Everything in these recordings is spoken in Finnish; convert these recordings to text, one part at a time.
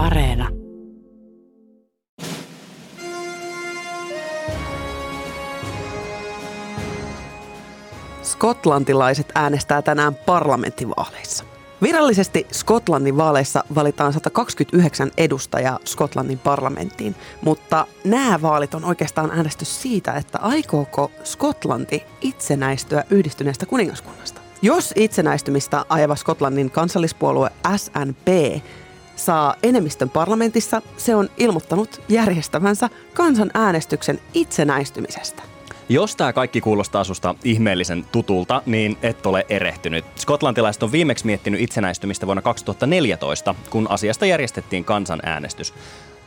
Areena. Skotlantilaiset äänestää tänään parlamenttivaaleissa. Virallisesti Skotlannin vaaleissa valitaan 129 edustajaa Skotlannin parlamenttiin, mutta nämä vaalit on oikeastaan äänestys siitä, että aikooko Skotlanti itsenäistyä yhdistyneestä kuningaskunnasta. Jos itsenäistymistä ajava Skotlannin kansallispuolue SNP saa enemmistön parlamentissa, se on ilmoittanut järjestävänsä kansanäänestyksen itsenäistymisestä. Jos tämä kaikki kuulostaa susta ihmeellisen tutulta, niin et ole erehtynyt. Skotlantilaiset on viimeksi miettinyt itsenäistymistä vuonna 2014, kun asiasta järjestettiin kansanäänestys.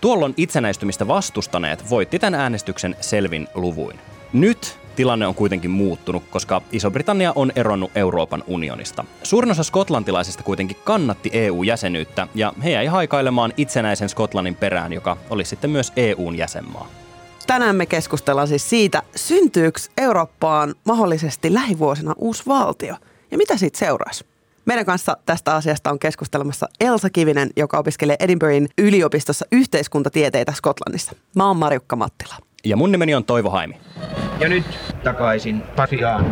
Tuolloin itsenäistymistä vastustaneet voitti tämän äänestyksen selvin luvuin. Nyt tilanne on kuitenkin muuttunut, koska Iso-Britannia on eronnut Euroopan unionista. Suurin osa skotlantilaisista kuitenkin kannatti EU-jäsenyyttä ja he jäi haikailemaan itsenäisen Skotlannin perään, joka oli sitten myös EUn jäsenmaa. Tänään me keskustellaan siis siitä, syntyykö Eurooppaan mahdollisesti lähivuosina uusi valtio ja mitä siitä seuraisi. Meidän kanssa tästä asiasta on keskustelemassa Elsa Kivinen, joka opiskelee Edinburghin yliopistossa yhteiskuntatieteitä Skotlannissa. Mä oon Marjukka Mattila. Ja mun nimeni on Toivo Haimi. Ja nyt takaisin Pasiaan.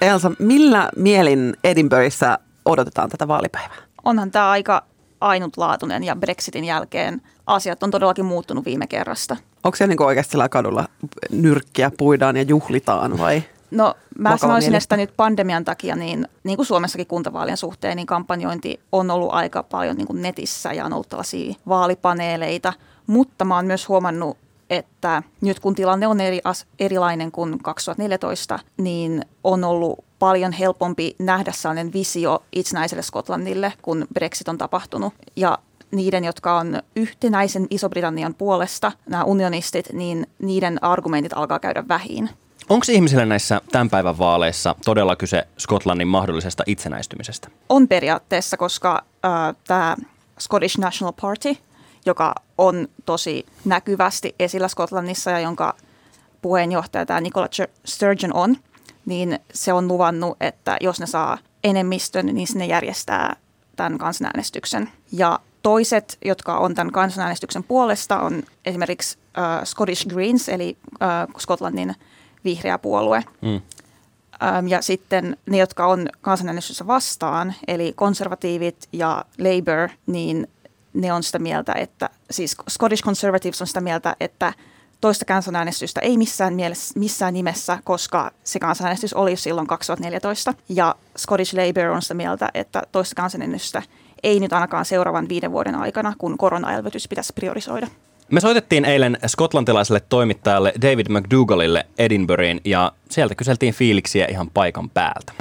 Elsa, millä mielin Edinburghissa odotetaan tätä vaalipäivää? Onhan tämä aika ainutlaatuinen ja Brexitin jälkeen asiat on todellakin muuttunut viime kerrasta. Onko siellä niin oikeasti kadulla nyrkkiä puidaan ja juhlitaan vai? No mä sanoisin, että nyt pandemian takia, niin, niin kuin Suomessakin kuntavaalien suhteen, niin kampanjointi on ollut aika paljon niin kuin netissä ja on ollut tällaisia vaalipaneeleita. Mutta mä oon myös huomannut, että nyt kun tilanne on eri, erilainen kuin 2014, niin on ollut paljon helpompi nähdä sellainen visio itsenäiselle Skotlannille, kun Brexit on tapahtunut. Ja niiden, jotka on yhtenäisen Iso-Britannian puolesta, nämä unionistit, niin niiden argumentit alkaa käydä vähin. Onko ihmisille näissä tämän päivän vaaleissa todella kyse Skotlannin mahdollisesta itsenäistymisestä? On periaatteessa, koska äh, tämä Scottish National Party, joka on tosi näkyvästi esillä Skotlannissa ja jonka puheenjohtaja tämä Nicola Sturgeon on, niin se on luvannut, että jos ne saa enemmistön, niin sinne järjestää tämän kansanäänestyksen. Ja toiset, jotka on tämän kansanäänestyksen puolesta, on esimerkiksi äh, Scottish Greens, eli äh, Skotlannin vihreä puolue. Mm. Ähm, ja sitten ne, jotka on kansanäänestyksessä vastaan, eli konservatiivit ja Labour, niin ne on sitä mieltä, että siis Scottish Conservatives on sitä mieltä, että toista kansanäänestystä ei missään, mielessä, missään nimessä, koska se kansanäänestys oli silloin 2014. Ja Scottish Labour on sitä mieltä, että toista kansanäänestystä ei nyt ainakaan seuraavan viiden vuoden aikana, kun koronaelvytys pitäisi priorisoida. Me soitettiin eilen skotlantilaiselle toimittajalle David McDougallille Edinburghin ja sieltä kyseltiin fiiliksiä ihan paikan päältä.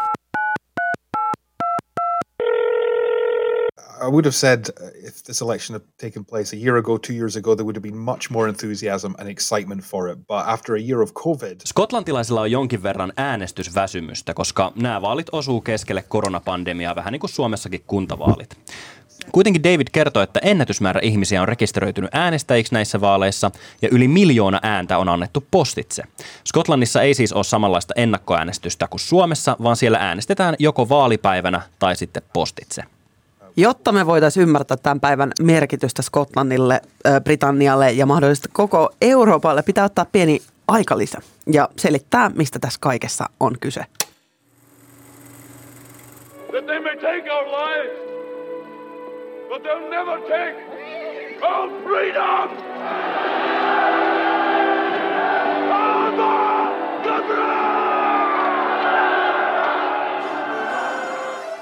I would have said if this election had taken place a year ago, two years ago, there would have been much more enthusiasm and excitement for it. But after a year of COVID... Skotlantilaisilla on jonkin verran äänestysväsymystä, koska nämä vaalit osuu keskelle koronapandemiaa, vähän niin kuin Suomessakin kuntavaalit. Kuitenkin David kertoi, että ennätysmäärä ihmisiä on rekisteröitynyt äänestäjiksi näissä vaaleissa ja yli miljoona ääntä on annettu postitse. Skotlannissa ei siis ole samanlaista ennakkoäänestystä kuin Suomessa, vaan siellä äänestetään joko vaalipäivänä tai sitten postitse. Jotta me voitaisiin ymmärtää tämän päivän merkitystä Skotlannille, Britannialle ja mahdollisesti koko Euroopalle, pitää ottaa pieni aikalisä ja selittää, mistä tässä kaikessa on kyse. That they may take our lives, but they'll never take our freedom!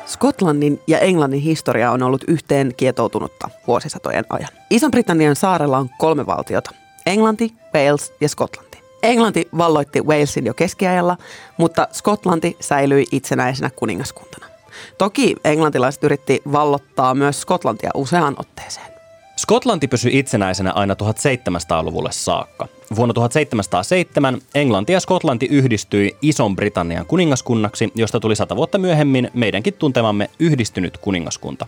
Skotlannin ja Englannin historia on ollut yhteen kietoutunutta vuosisatojen ajan. Ison-Britannian saarella on kolme valtiota. Englanti, Wales ja Skotlanti. Englanti valloitti Walesin jo keskiajalla, mutta Skotlanti säilyi itsenäisenä kuningaskuntana. Toki englantilaiset yritti vallottaa myös Skotlantia useaan otteeseen. Skotlanti pysyi itsenäisenä aina 1700-luvulle saakka. Vuonna 1707 Englanti ja Skotlanti yhdistyi Ison-Britannian kuningaskunnaksi, josta tuli sata vuotta myöhemmin meidänkin tuntemamme yhdistynyt kuningaskunta.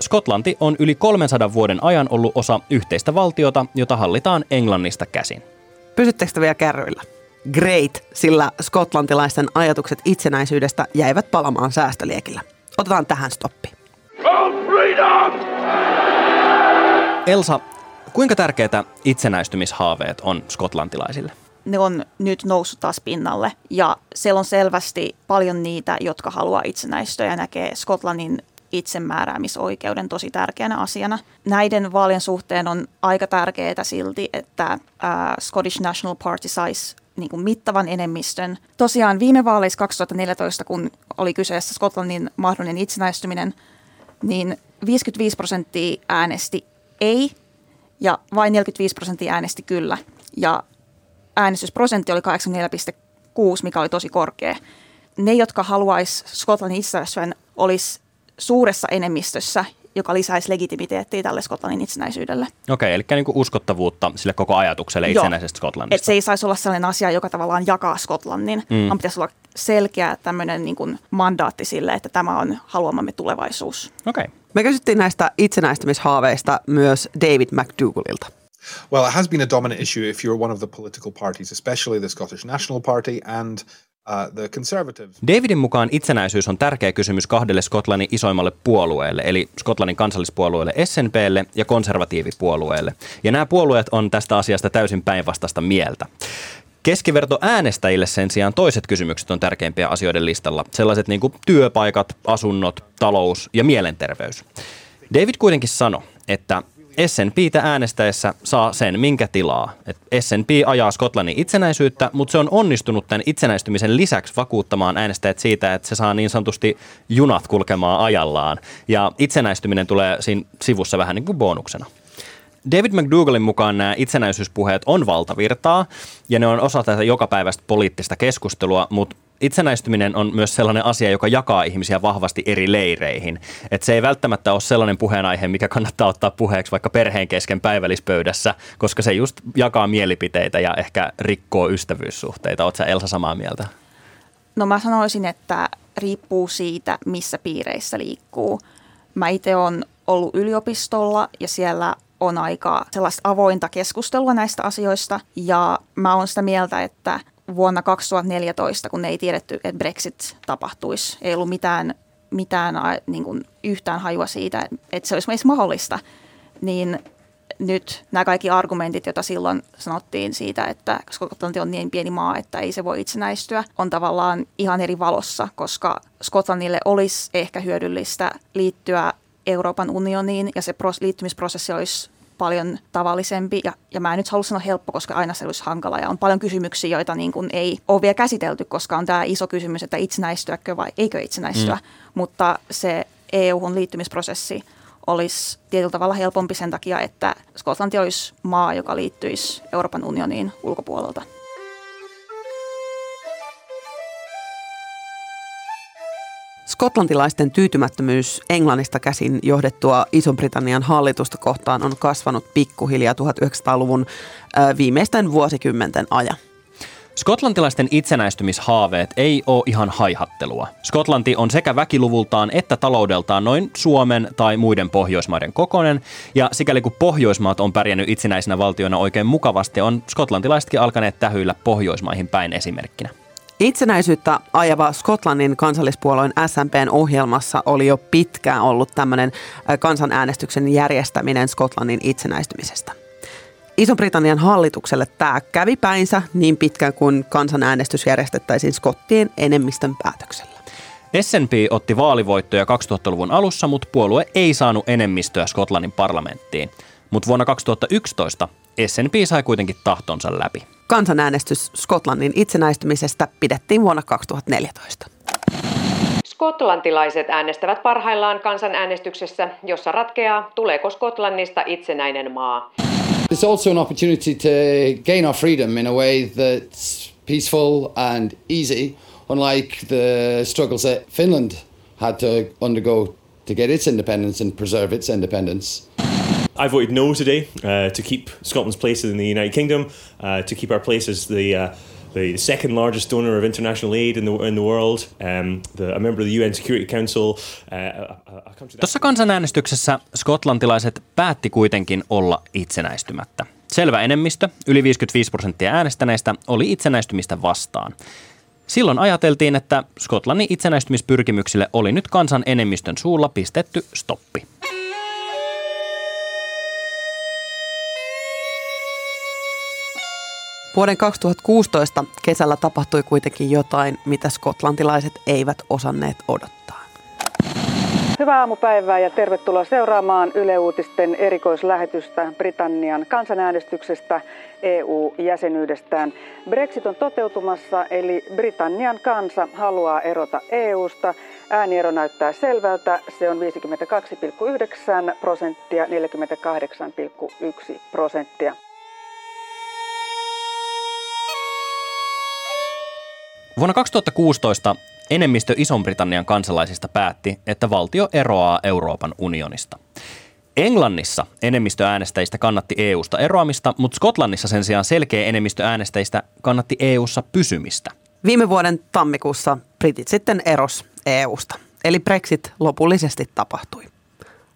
Skotlanti on yli 300 vuoden ajan ollut osa yhteistä valtiota, jota hallitaan Englannista käsin. Pysyttekö vielä kärryillä? Great, sillä skotlantilaisten ajatukset itsenäisyydestä jäivät palamaan säästöliekillä. Otetaan tähän stoppi. Elsa, kuinka tärkeitä itsenäistymishaaveet on skotlantilaisille? ne on nyt noussut taas pinnalle. Ja siellä on selvästi paljon niitä, jotka haluaa itsenäistyä ja näkee Skotlannin itsemääräämisoikeuden tosi tärkeänä asiana. Näiden vaalien suhteen on aika tärkeää silti, että äh, Scottish National Party saisi niin kuin mittavan enemmistön. Tosiaan viime vaaleissa 2014, kun oli kyseessä Skotlannin mahdollinen itsenäistyminen, niin 55 prosenttia äänesti ei ja vain 45 prosenttia äänesti kyllä. Ja äänestysprosentti oli 84,6, mikä oli tosi korkea. Ne, jotka haluaisi Skotlannin itsenäisyyden, olisi suuressa enemmistössä, joka lisäisi legitimiteettiä tälle Skotlannin itsenäisyydelle. Okei, eli niin kuin uskottavuutta sille koko ajatukselle Joo. itsenäisestä Skotlannista. Et se ei saisi olla sellainen asia, joka tavallaan jakaa Skotlannin, mm. vaan pitäisi olla selkeä tämmöinen niin kuin mandaatti sille, että tämä on haluamamme tulevaisuus. Okei. Me kysyttiin näistä itsenäistymishaaveista myös David McDougallilta. Well, it has been a dominant issue if you're one of the political parties, especially the Scottish National Party and. Davidin mukaan itsenäisyys on tärkeä kysymys kahdelle Skotlannin isoimmalle puolueelle, eli Skotlannin kansallispuolueelle SNPlle ja konservatiivipuolueelle. Ja nämä puolueet on tästä asiasta täysin päinvastaista mieltä. Keskiverto äänestäjille sen sijaan toiset kysymykset on tärkeimpiä asioiden listalla. Sellaiset niin kuin työpaikat, asunnot, talous ja mielenterveys. David kuitenkin sanoi, että SNPtä äänestäessä saa sen, minkä tilaa. Et SNP ajaa Skotlannin itsenäisyyttä, mutta se on onnistunut tämän itsenäistymisen lisäksi vakuuttamaan äänestäjät siitä, että se saa niin sanotusti junat kulkemaan ajallaan. Ja itsenäistyminen tulee siinä sivussa vähän niin kuin bonuksena. David McDougallin mukaan nämä itsenäisyyspuheet on valtavirtaa ja ne on osa tätä jokapäiväistä poliittista keskustelua, mutta itsenäistyminen on myös sellainen asia, joka jakaa ihmisiä vahvasti eri leireihin. Et se ei välttämättä ole sellainen puheenaihe, mikä kannattaa ottaa puheeksi vaikka perheen kesken päivällispöydässä, koska se just jakaa mielipiteitä ja ehkä rikkoo ystävyyssuhteita. Oletko Elsa samaa mieltä? No mä sanoisin, että riippuu siitä, missä piireissä liikkuu. Mä itse olen ollut yliopistolla ja siellä on aika sellaista avointa keskustelua näistä asioista. Ja mä oon sitä mieltä, että vuonna 2014, kun ei tiedetty, että Brexit tapahtuisi, ei ollut mitään, mitään niin kuin yhtään hajua siitä, että se olisi meistä mahdollista, niin nyt nämä kaikki argumentit, joita silloin sanottiin siitä, että Skotlanti on niin pieni maa, että ei se voi itsenäistyä, on tavallaan ihan eri valossa, koska Skotlannille olisi ehkä hyödyllistä liittyä Euroopan unioniin ja se liittymisprosessi olisi paljon tavallisempi. Ja, ja mä en nyt halua sanoa helppo, koska aina se olisi hankala. Ja on paljon kysymyksiä, joita niin kuin ei ole vielä käsitelty, koska on tämä iso kysymys, että itsenäistyäkö vai eikö itsenäistyä. Mm. Mutta se EU-hun liittymisprosessi olisi tietyllä tavalla helpompi sen takia, että Skotlanti olisi maa, joka liittyisi Euroopan unioniin ulkopuolelta. Skotlantilaisten tyytymättömyys Englannista käsin johdettua Iso-Britannian hallitusta kohtaan on kasvanut pikkuhiljaa 1900-luvun viimeisten vuosikymmenten ajan. Skotlantilaisten itsenäistymishaaveet ei ole ihan haihattelua. Skotlanti on sekä väkiluvultaan että taloudeltaan noin Suomen tai muiden Pohjoismaiden kokoinen, ja sikäli kun Pohjoismaat on pärjännyt itsenäisenä valtiona oikein mukavasti, on skotlantilaisetkin alkaneet tähyillä Pohjoismaihin päin esimerkkinä. Itsenäisyyttä ajava Skotlannin kansallispuolueen SNPn ohjelmassa oli jo pitkään ollut tämmöinen kansanäänestyksen järjestäminen Skotlannin itsenäistymisestä. Iso-Britannian hallitukselle tämä kävi päinsä niin pitkään kuin kansanäänestys järjestettäisiin skottien enemmistön päätöksellä. SNP otti vaalivoittoja 2000-luvun alussa, mutta puolue ei saanut enemmistöä Skotlannin parlamenttiin. Mutta vuonna 2011 SNP sai kuitenkin tahtonsa läpi. Kansanäänestys Skotlannin itsenäistymisestä pidettiin vuonna 2014. Skotlantilaiset äänestävät parhaillaan kansanäänestyksessä, jossa ratkeaa, tuleeko Skotlannista itsenäinen maa. It's also an opportunity to gain our freedom in a way that's peaceful and easy, unlike the struggles that Finland had to undergo to get its independence and preserve its independence. I voted no today uh, to keep Scotland's place in the United Kingdom, uh, to keep our place as the uh, the second largest donor of international aid in the in the world, um, the, a member of the UN Security Council. Tuossa kansanäänestyksessä skotlantilaiset päätti kuitenkin olla itsenäistymättä. Selvä enemmistö, yli 55 prosenttia äänestäneistä, oli itsenäistymistä vastaan. Silloin ajateltiin, että Skotlannin itsenäistymispyrkimyksille oli nyt kansan enemmistön suulla pistetty stoppi. Vuoden 2016 kesällä tapahtui kuitenkin jotain, mitä skotlantilaiset eivät osanneet odottaa. Hyvää aamupäivää ja tervetuloa seuraamaan Yle Uutisten erikoislähetystä Britannian kansanäänestyksestä EU-jäsenyydestään. Brexit on toteutumassa, eli Britannian kansa haluaa erota EUsta. Ääniero näyttää selvältä. Se on 52,9 prosenttia, 48,1 prosenttia. Vuonna 2016 enemmistö Ison-Britannian kansalaisista päätti, että valtio eroaa Euroopan unionista. Englannissa enemmistö äänestäjistä kannatti EUsta eroamista, mutta Skotlannissa sen sijaan selkeä enemmistö äänestäjistä kannatti EUssa pysymistä. Viime vuoden tammikuussa britit sitten eros EUsta, eli Brexit lopullisesti tapahtui.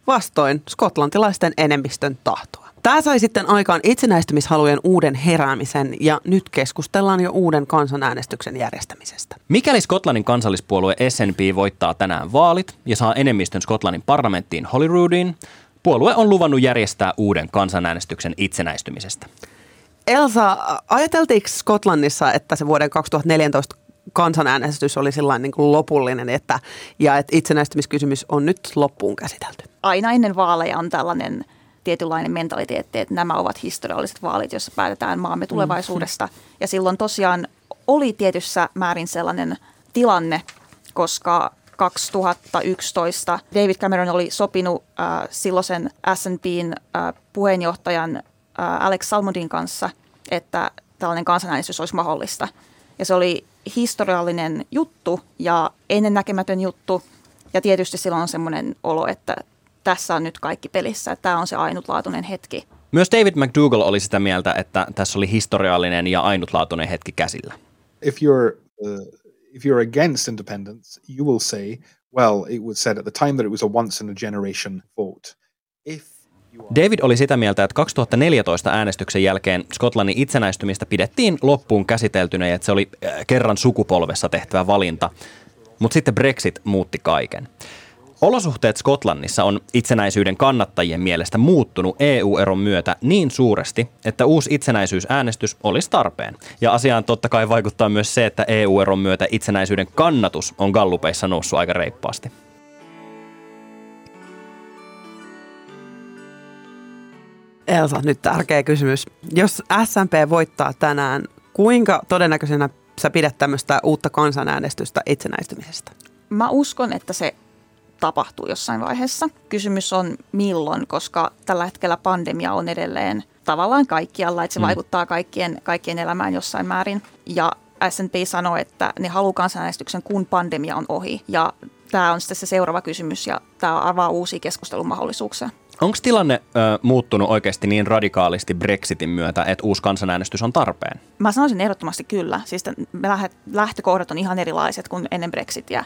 Vastoin skotlantilaisten enemmistön tahtoa. Tämä sai sitten aikaan itsenäistymishalujen uuden heräämisen ja nyt keskustellaan jo uuden kansanäänestyksen järjestämisestä. Mikäli Skotlannin kansallispuolue SNP voittaa tänään vaalit ja saa enemmistön Skotlannin parlamenttiin Holyroodiin, puolue on luvannut järjestää uuden kansanäänestyksen itsenäistymisestä. Elsa, ajateltiinko Skotlannissa, että se vuoden 2014 kansanäänestys oli sellainen niin kuin lopullinen, että, ja että itsenäistymiskysymys on nyt loppuun käsitelty? Aina ennen vaaleja on tällainen – tietynlainen mentaliteetti, että nämä ovat historialliset vaalit, joissa päätetään maamme mm. tulevaisuudesta. Mm. Ja silloin tosiaan oli tietyssä määrin sellainen tilanne, koska 2011 David Cameron oli sopinut äh, silloisen S&Pin äh, puheenjohtajan äh, Alex Salmondin kanssa, että tällainen kansanäänestys olisi mahdollista. Ja se oli historiallinen juttu ja ennennäkemätön juttu. Ja tietysti silloin on semmoinen olo, että tässä on nyt kaikki pelissä, että tämä on se ainutlaatuinen hetki. Myös David McDougall oli sitä mieltä, että tässä oli historiallinen ja ainutlaatuinen hetki käsillä. If you're, uh, if you're against independence, you will say, well, it was said at the time that it was a once in a generation vote. If David oli sitä mieltä, että 2014 äänestyksen jälkeen Skotlannin itsenäistymistä pidettiin loppuun käsiteltynä ja että se oli äh, kerran sukupolvessa tehtävä valinta. Mutta sitten Brexit muutti kaiken. Olosuhteet Skotlannissa on itsenäisyyden kannattajien mielestä muuttunut EU-eron myötä niin suuresti, että uusi itsenäisyysäänestys olisi tarpeen. Ja asiaan totta kai vaikuttaa myös se, että EU-eron myötä itsenäisyyden kannatus on gallupeissa noussut aika reippaasti. Elsa, nyt tärkeä kysymys. Jos SMP voittaa tänään, kuinka todennäköisenä sä pidät tämmöistä uutta kansanäänestystä itsenäistymisestä? Mä uskon, että se tapahtuu jossain vaiheessa. Kysymys on milloin, koska tällä hetkellä pandemia on edelleen tavallaan kaikkialla, että se mm. vaikuttaa kaikkien, kaikkien elämään jossain määrin. Ja S&P sanoo, että ne haluaa kansanäänestyksen, kun pandemia on ohi. Ja tämä on sitten se seuraava kysymys ja tämä avaa uusia keskustelumahdollisuuksia. Onko tilanne ö, muuttunut oikeasti niin radikaalisti Brexitin myötä, että uusi kansanäänestys on tarpeen? Mä sanoisin ehdottomasti kyllä. Siis lähtökohdat on ihan erilaiset kuin ennen Brexitia.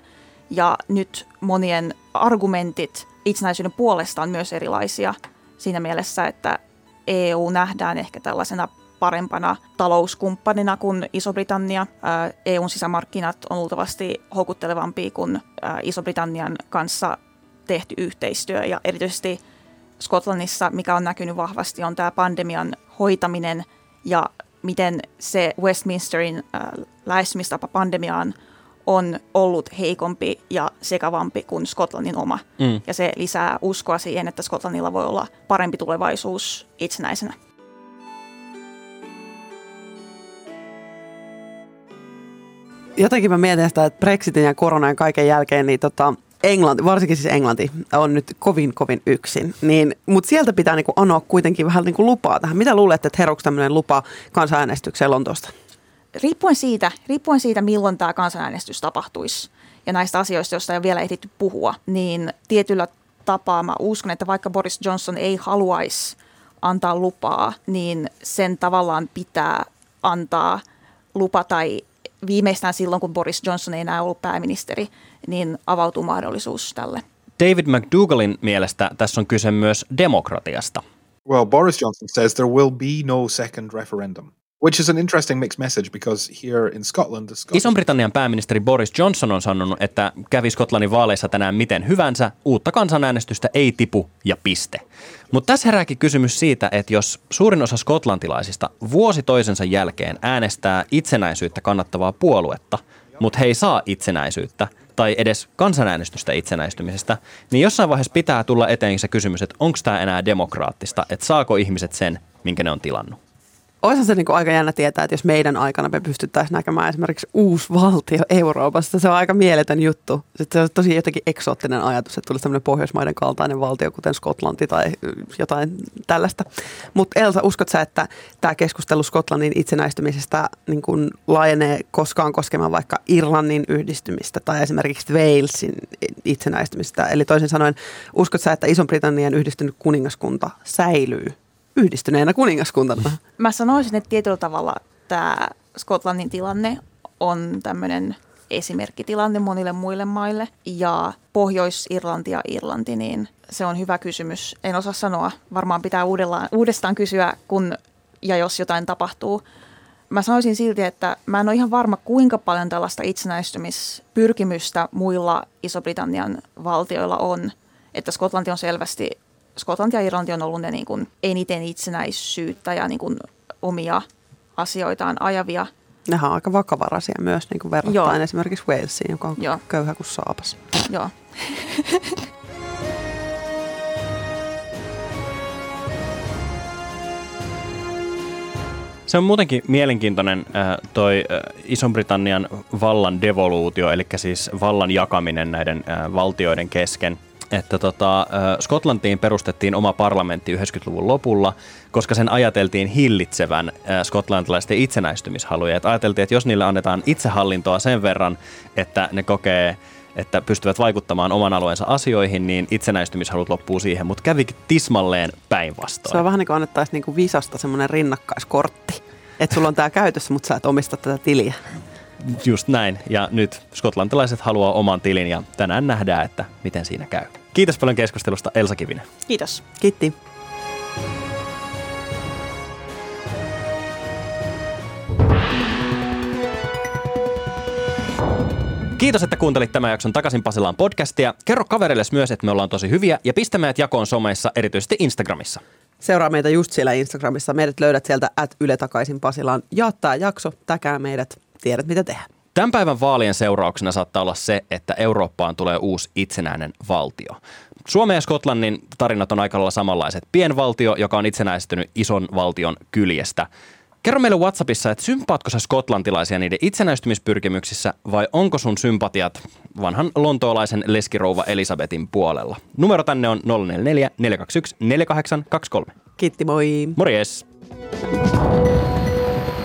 Ja nyt monien argumentit itsenäisyyden puolesta on myös erilaisia siinä mielessä, että EU nähdään ehkä tällaisena parempana talouskumppanina kuin Iso-Britannia. EUn sisämarkkinat on luultavasti houkuttelevampia kuin Iso-Britannian kanssa tehty yhteistyö ja erityisesti Skotlannissa, mikä on näkynyt vahvasti, on tämä pandemian hoitaminen ja miten se Westminsterin lähestymistapa pandemiaan on ollut heikompi ja sekavampi kuin Skotlannin oma. Mm. Ja se lisää uskoa siihen, että Skotlannilla voi olla parempi tulevaisuus itsenäisenä. Jotenkin mä mietin sitä, että Brexitin ja koronan ja kaiken jälkeen, niin tota, Englanti, varsinkin siis Englanti, on nyt kovin kovin yksin. Niin, Mutta sieltä pitää niinku anoa kuitenkin vähän niinku lupaa tähän. Mitä luulet, että heruksi tämmöinen lupa kansanäänestykseen Lontoosta? Riippuen siitä, riippuen siitä, milloin tämä kansanäänestys tapahtuisi ja näistä asioista, joista ei ole vielä ehditty puhua, niin tietyllä tapaa mä uskon, että vaikka Boris Johnson ei haluaisi antaa lupaa, niin sen tavallaan pitää antaa lupa tai viimeistään silloin, kun Boris Johnson ei enää ollut pääministeri, niin avautuu mahdollisuus tälle. David McDougallin mielestä tässä on kyse myös demokratiasta. Well, Boris Johnson says there will be no second referendum. Which is an interesting mixed message because here in Scotland, the Scottish Ison-Britannian pääministeri Boris Johnson on sanonut, että kävi Skotlannin vaaleissa tänään miten hyvänsä, uutta kansanäänestystä ei tipu ja piste. Mutta tässä herääkin kysymys siitä, että jos suurin osa skotlantilaisista vuosi toisensa jälkeen äänestää itsenäisyyttä kannattavaa puoluetta, mutta he ei saa itsenäisyyttä tai edes kansanäänestystä itsenäistymisestä, niin jossain vaiheessa pitää tulla eteen se kysymys, että onko tämä enää demokraattista, että saako ihmiset sen, minkä ne on tilannut. Olisihan se niin kuin aika jännä tietää, että jos meidän aikana me pystyttäisiin näkemään esimerkiksi uusi valtio Euroopassa, se on aika mieletön juttu. Sitten se on tosi jotenkin eksoottinen ajatus, että tulisi tämmöinen Pohjoismaiden kaltainen valtio, kuten Skotlanti tai jotain tällaista. Mutta Elsa, uskot sä, että tämä keskustelu Skotlannin itsenäistymisestä niin kuin laajenee koskaan koskemaan vaikka Irlannin yhdistymistä tai esimerkiksi Walesin itsenäistymistä? Eli toisin sanoen, uskot sä, että Ison-Britannian yhdistynyt kuningaskunta säilyy yhdistyneenä kuningaskuntana? Mä sanoisin, että tietyllä tavalla tämä Skotlannin tilanne on tämmöinen esimerkkitilanne monille muille maille. Ja Pohjois-Irlanti ja Irlanti, niin se on hyvä kysymys. En osaa sanoa. Varmaan pitää uudellaan, uudestaan kysyä, kun ja jos jotain tapahtuu. Mä sanoisin silti, että mä en ole ihan varma, kuinka paljon tällaista itsenäistymispyrkimystä muilla Iso-Britannian valtioilla on. Että Skotlanti on selvästi Skotlanti ja Irlanti on ollut ne niin kuin eniten itsenäisyyttä ja niin kuin omia asioitaan ajavia. Nehän on aika vakavaraisia myös niin kuin verrattain Joo. esimerkiksi Walesiin, joka on Joo. köyhä kuin saapas. Joo. Se on muutenkin mielenkiintoinen äh, toi äh, Ison-Britannian vallan devoluutio, eli siis vallan jakaminen näiden äh, valtioiden kesken – että tota, Skotlantiin perustettiin oma parlamentti 90-luvun lopulla, koska sen ajateltiin hillitsevän skotlantilaisten itsenäistymishaluja. Että ajateltiin, että jos niille annetaan itsehallintoa sen verran, että ne kokee että pystyvät vaikuttamaan oman alueensa asioihin, niin itsenäistymishalut loppuu siihen, mutta kävikin tismalleen päinvastoin. Se on vähän niin kuin annettaisiin niin kuin visasta semmoinen rinnakkaiskortti, että sulla on tämä käytössä, mutta sä et omista tätä tiliä. Just näin, ja nyt skotlantilaiset haluaa oman tilin, ja tänään nähdään, että miten siinä käy. Kiitos paljon keskustelusta Elsa Kivinen. Kiitos. Kiitti. Kiitos, että kuuntelit tämän jakson Takaisin Pasilaan podcastia. Kerro kavereille myös, että me ollaan tosi hyviä ja pistä meidät jakoon someissa, erityisesti Instagramissa. Seuraa meitä just siellä Instagramissa. Meidät löydät sieltä at Yle Takaisin Pasilaan. Jaattaa jakso, täkää meidät, tiedät mitä tehdä. Tämän päivän vaalien seurauksena saattaa olla se, että Eurooppaan tulee uusi itsenäinen valtio. Suomen ja Skotlannin tarinat on aika lailla samanlaiset. Pienvaltio, joka on itsenäistynyt ison valtion kyljestä. Kerro meille WhatsAppissa, että sympaatko sä skotlantilaisia niiden itsenäistymispyrkimyksissä vai onko sun sympatiat vanhan lontoolaisen leskirouva Elisabetin puolella? Numero tänne on 044 421 4823. Kiitti, moi! Morjes!